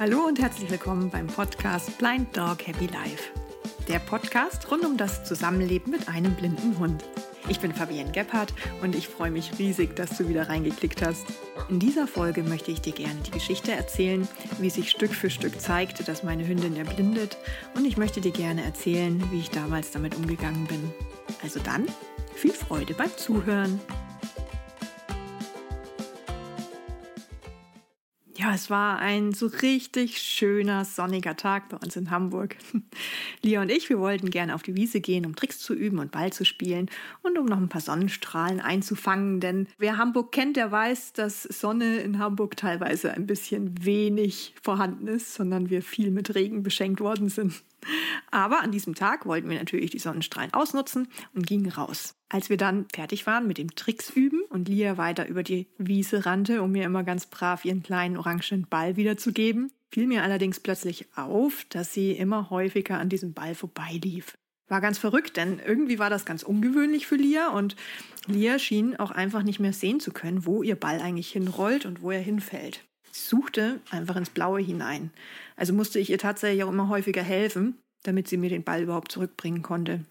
Hallo und herzlich willkommen beim Podcast Blind Dog Happy Life. Der Podcast rund um das Zusammenleben mit einem blinden Hund. Ich bin Fabienne Gebhardt und ich freue mich riesig, dass du wieder reingeklickt hast. In dieser Folge möchte ich dir gerne die Geschichte erzählen, wie sich Stück für Stück zeigte, dass meine Hündin erblindet und ich möchte dir gerne erzählen, wie ich damals damit umgegangen bin. Also dann, viel Freude beim Zuhören. Es war ein so richtig schöner sonniger Tag bei uns in Hamburg. Lia und ich, wir wollten gerne auf die Wiese gehen, um Tricks zu üben und Ball zu spielen und um noch ein paar Sonnenstrahlen einzufangen. Denn wer Hamburg kennt, der weiß, dass Sonne in Hamburg teilweise ein bisschen wenig vorhanden ist, sondern wir viel mit Regen beschenkt worden sind. Aber an diesem Tag wollten wir natürlich die Sonnenstrahlen ausnutzen und gingen raus. Als wir dann fertig waren mit dem Tricks üben und Lia weiter über die Wiese rannte, um mir immer ganz brav ihren kleinen orangenen Ball wiederzugeben, fiel mir allerdings plötzlich auf, dass sie immer häufiger an diesem Ball vorbeilief. War ganz verrückt, denn irgendwie war das ganz ungewöhnlich für Lia und Lia schien auch einfach nicht mehr sehen zu können, wo ihr Ball eigentlich hinrollt und wo er hinfällt. Sie suchte einfach ins Blaue hinein. Also musste ich ihr tatsächlich auch immer häufiger helfen, damit sie mir den Ball überhaupt zurückbringen konnte.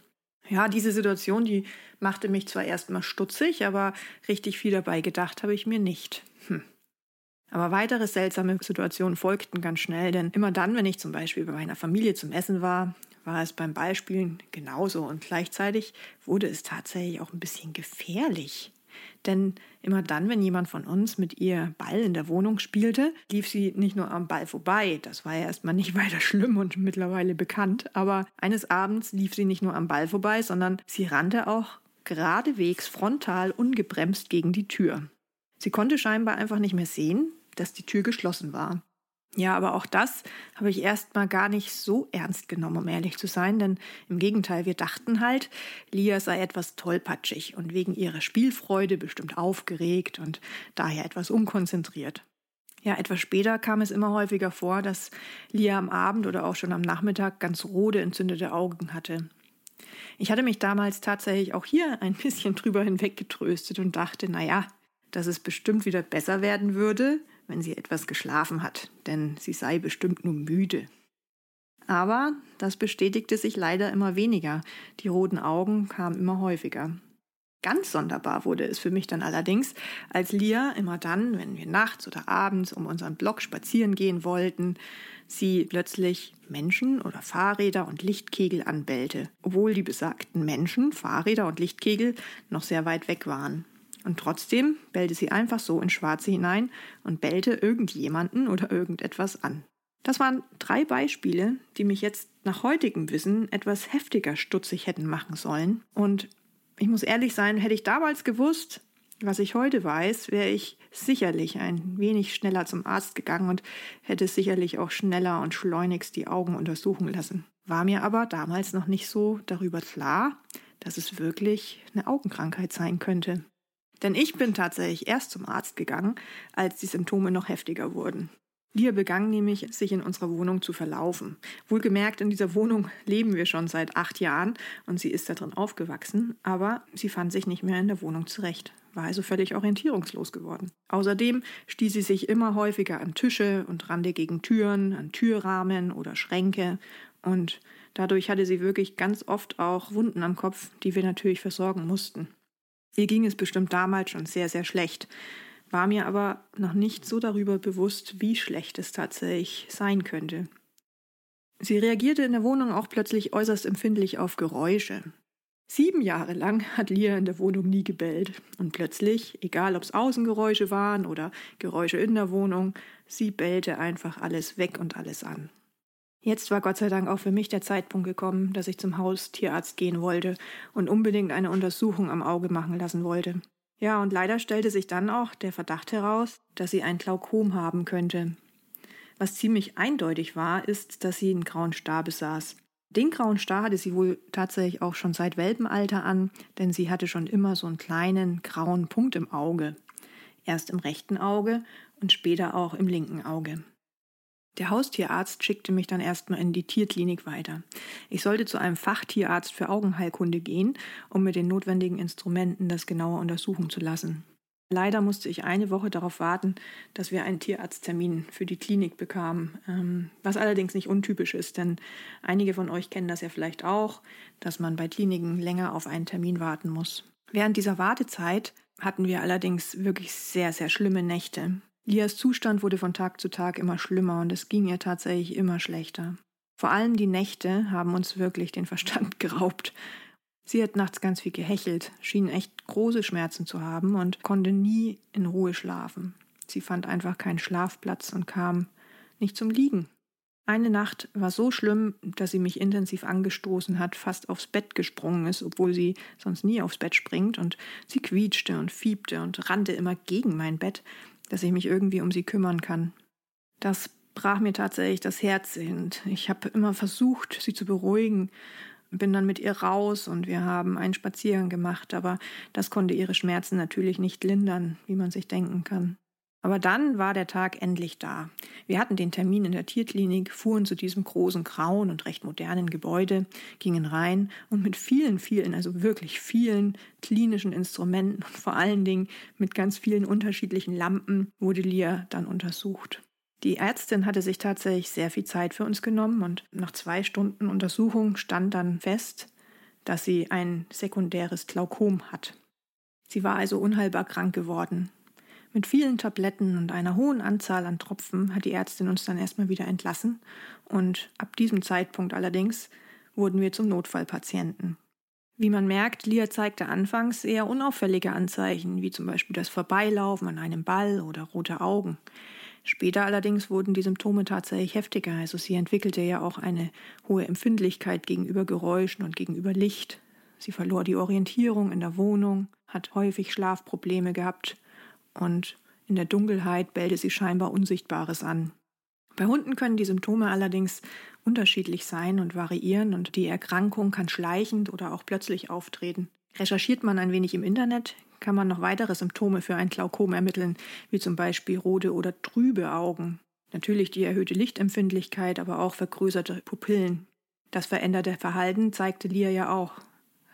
Ja, diese Situation, die machte mich zwar erstmal stutzig, aber richtig viel dabei gedacht habe ich mir nicht. Hm. Aber weitere seltsame Situationen folgten ganz schnell, denn immer dann, wenn ich zum Beispiel bei meiner Familie zum Essen war, war es beim Ballspielen genauso und gleichzeitig wurde es tatsächlich auch ein bisschen gefährlich. Denn immer dann, wenn jemand von uns mit ihr Ball in der Wohnung spielte, lief sie nicht nur am Ball vorbei, das war ja erstmal nicht weiter schlimm und mittlerweile bekannt, aber eines Abends lief sie nicht nur am Ball vorbei, sondern sie rannte auch geradewegs frontal ungebremst gegen die Tür. Sie konnte scheinbar einfach nicht mehr sehen, dass die Tür geschlossen war. Ja, aber auch das habe ich erstmal gar nicht so ernst genommen, um ehrlich zu sein, denn im Gegenteil, wir dachten halt, Lia sei etwas tollpatschig und wegen ihrer Spielfreude bestimmt aufgeregt und daher etwas unkonzentriert. Ja, etwas später kam es immer häufiger vor, dass Lia am Abend oder auch schon am Nachmittag ganz rote, entzündete Augen hatte. Ich hatte mich damals tatsächlich auch hier ein bisschen drüber hinweggetröstet und dachte, na ja, dass es bestimmt wieder besser werden würde, wenn sie etwas geschlafen hat, denn sie sei bestimmt nur müde. Aber das bestätigte sich leider immer weniger. Die roten Augen kamen immer häufiger. Ganz sonderbar wurde es für mich dann allerdings, als Lia immer dann, wenn wir nachts oder abends um unseren Block spazieren gehen wollten, sie plötzlich Menschen oder Fahrräder und Lichtkegel anbellte, obwohl die besagten Menschen, Fahrräder und Lichtkegel noch sehr weit weg waren. Und trotzdem bellte sie einfach so in Schwarze hinein und bellte irgendjemanden oder irgendetwas an. Das waren drei Beispiele, die mich jetzt nach heutigem Wissen etwas heftiger stutzig hätten machen sollen. Und ich muss ehrlich sein, hätte ich damals gewusst, was ich heute weiß, wäre ich sicherlich ein wenig schneller zum Arzt gegangen und hätte sicherlich auch schneller und schleunigst die Augen untersuchen lassen. War mir aber damals noch nicht so darüber klar, dass es wirklich eine Augenkrankheit sein könnte. Denn ich bin tatsächlich erst zum Arzt gegangen, als die Symptome noch heftiger wurden. Lia begann nämlich, sich in unserer Wohnung zu verlaufen. Wohlgemerkt, in dieser Wohnung leben wir schon seit acht Jahren und sie ist da drin aufgewachsen, aber sie fand sich nicht mehr in der Wohnung zurecht, war also völlig orientierungslos geworden. Außerdem stieß sie sich immer häufiger an Tische und rannte gegen Türen, an Türrahmen oder Schränke und dadurch hatte sie wirklich ganz oft auch Wunden am Kopf, die wir natürlich versorgen mussten. Ihr ging es bestimmt damals schon sehr, sehr schlecht, war mir aber noch nicht so darüber bewusst, wie schlecht es tatsächlich sein könnte. Sie reagierte in der Wohnung auch plötzlich äußerst empfindlich auf Geräusche. Sieben Jahre lang hat Lia in der Wohnung nie gebellt. Und plötzlich, egal ob es Außengeräusche waren oder Geräusche in der Wohnung, sie bellte einfach alles weg und alles an. Jetzt war Gott sei Dank auch für mich der Zeitpunkt gekommen, dass ich zum Haustierarzt gehen wollte und unbedingt eine Untersuchung am Auge machen lassen wollte. Ja, und leider stellte sich dann auch der Verdacht heraus, dass sie ein Glaukom haben könnte. Was ziemlich eindeutig war, ist, dass sie einen grauen Star besaß. Den grauen Star hatte sie wohl tatsächlich auch schon seit Welpenalter an, denn sie hatte schon immer so einen kleinen grauen Punkt im Auge. Erst im rechten Auge und später auch im linken Auge. Der Haustierarzt schickte mich dann erstmal in die Tierklinik weiter. Ich sollte zu einem Fachtierarzt für Augenheilkunde gehen, um mit den notwendigen Instrumenten das genauer untersuchen zu lassen. Leider musste ich eine Woche darauf warten, dass wir einen Tierarzttermin für die Klinik bekamen, ähm, was allerdings nicht untypisch ist, denn einige von euch kennen das ja vielleicht auch, dass man bei Kliniken länger auf einen Termin warten muss. Während dieser Wartezeit hatten wir allerdings wirklich sehr, sehr schlimme Nächte. Lias Zustand wurde von Tag zu Tag immer schlimmer und es ging ihr tatsächlich immer schlechter. Vor allem die Nächte haben uns wirklich den Verstand geraubt. Sie hat nachts ganz viel gehechelt, schien echt große Schmerzen zu haben und konnte nie in Ruhe schlafen. Sie fand einfach keinen Schlafplatz und kam nicht zum Liegen. Eine Nacht war so schlimm, dass sie mich intensiv angestoßen hat, fast aufs Bett gesprungen ist, obwohl sie sonst nie aufs Bett springt, und sie quietschte und fiebte und rannte immer gegen mein Bett, dass ich mich irgendwie um sie kümmern kann. Das brach mir tatsächlich das Herz und ich habe immer versucht, sie zu beruhigen bin dann mit ihr raus und wir haben einen Spaziergang gemacht, aber das konnte ihre Schmerzen natürlich nicht lindern, wie man sich denken kann. Aber dann war der Tag endlich da. Wir hatten den Termin in der Tierklinik, fuhren zu diesem großen, grauen und recht modernen Gebäude, gingen rein und mit vielen, vielen, also wirklich vielen klinischen Instrumenten und vor allen Dingen mit ganz vielen unterschiedlichen Lampen wurde Lia dann untersucht. Die Ärztin hatte sich tatsächlich sehr viel Zeit für uns genommen und nach zwei Stunden Untersuchung stand dann fest, dass sie ein sekundäres Glaukom hat. Sie war also unheilbar krank geworden. Mit vielen Tabletten und einer hohen Anzahl an Tropfen hat die Ärztin uns dann erstmal wieder entlassen und ab diesem Zeitpunkt allerdings wurden wir zum Notfallpatienten. Wie man merkt, Lia zeigte anfangs eher unauffällige Anzeichen, wie zum Beispiel das Vorbeilaufen an einem Ball oder rote Augen. Später allerdings wurden die Symptome tatsächlich heftiger. Also sie entwickelte ja auch eine hohe Empfindlichkeit gegenüber Geräuschen und gegenüber Licht. Sie verlor die Orientierung in der Wohnung, hat häufig Schlafprobleme gehabt und in der Dunkelheit bellte sie scheinbar Unsichtbares an. Bei Hunden können die Symptome allerdings unterschiedlich sein und variieren und die Erkrankung kann schleichend oder auch plötzlich auftreten. Recherchiert man ein wenig im Internet, kann man noch weitere Symptome für ein Glaukom ermitteln, wie zum Beispiel rote oder trübe Augen. Natürlich die erhöhte Lichtempfindlichkeit, aber auch vergrößerte Pupillen. Das veränderte Verhalten zeigte Lia ja auch.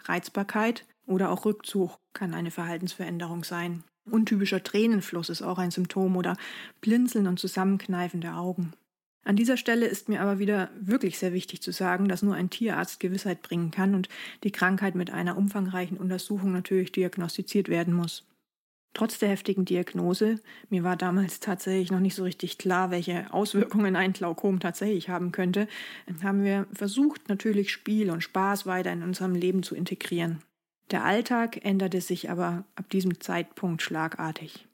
Reizbarkeit oder auch Rückzug kann eine Verhaltensveränderung sein. Untypischer Tränenfluss ist auch ein Symptom oder Blinzeln und Zusammenkneifen der Augen. An dieser Stelle ist mir aber wieder wirklich sehr wichtig zu sagen, dass nur ein Tierarzt Gewissheit bringen kann und die Krankheit mit einer umfangreichen Untersuchung natürlich diagnostiziert werden muss. Trotz der heftigen Diagnose, mir war damals tatsächlich noch nicht so richtig klar, welche Auswirkungen ein Glaukom tatsächlich haben könnte, haben wir versucht, natürlich Spiel und Spaß weiter in unserem Leben zu integrieren. Der Alltag änderte sich aber ab diesem Zeitpunkt schlagartig.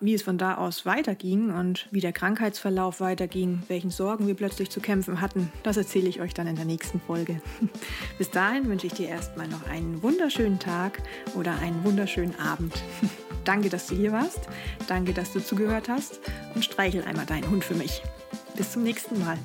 Wie es von da aus weiterging und wie der Krankheitsverlauf weiterging, welchen Sorgen wir plötzlich zu kämpfen hatten, das erzähle ich euch dann in der nächsten Folge. Bis dahin wünsche ich dir erstmal noch einen wunderschönen Tag oder einen wunderschönen Abend. Danke, dass du hier warst. Danke, dass du zugehört hast und streichel einmal deinen Hund für mich. Bis zum nächsten Mal.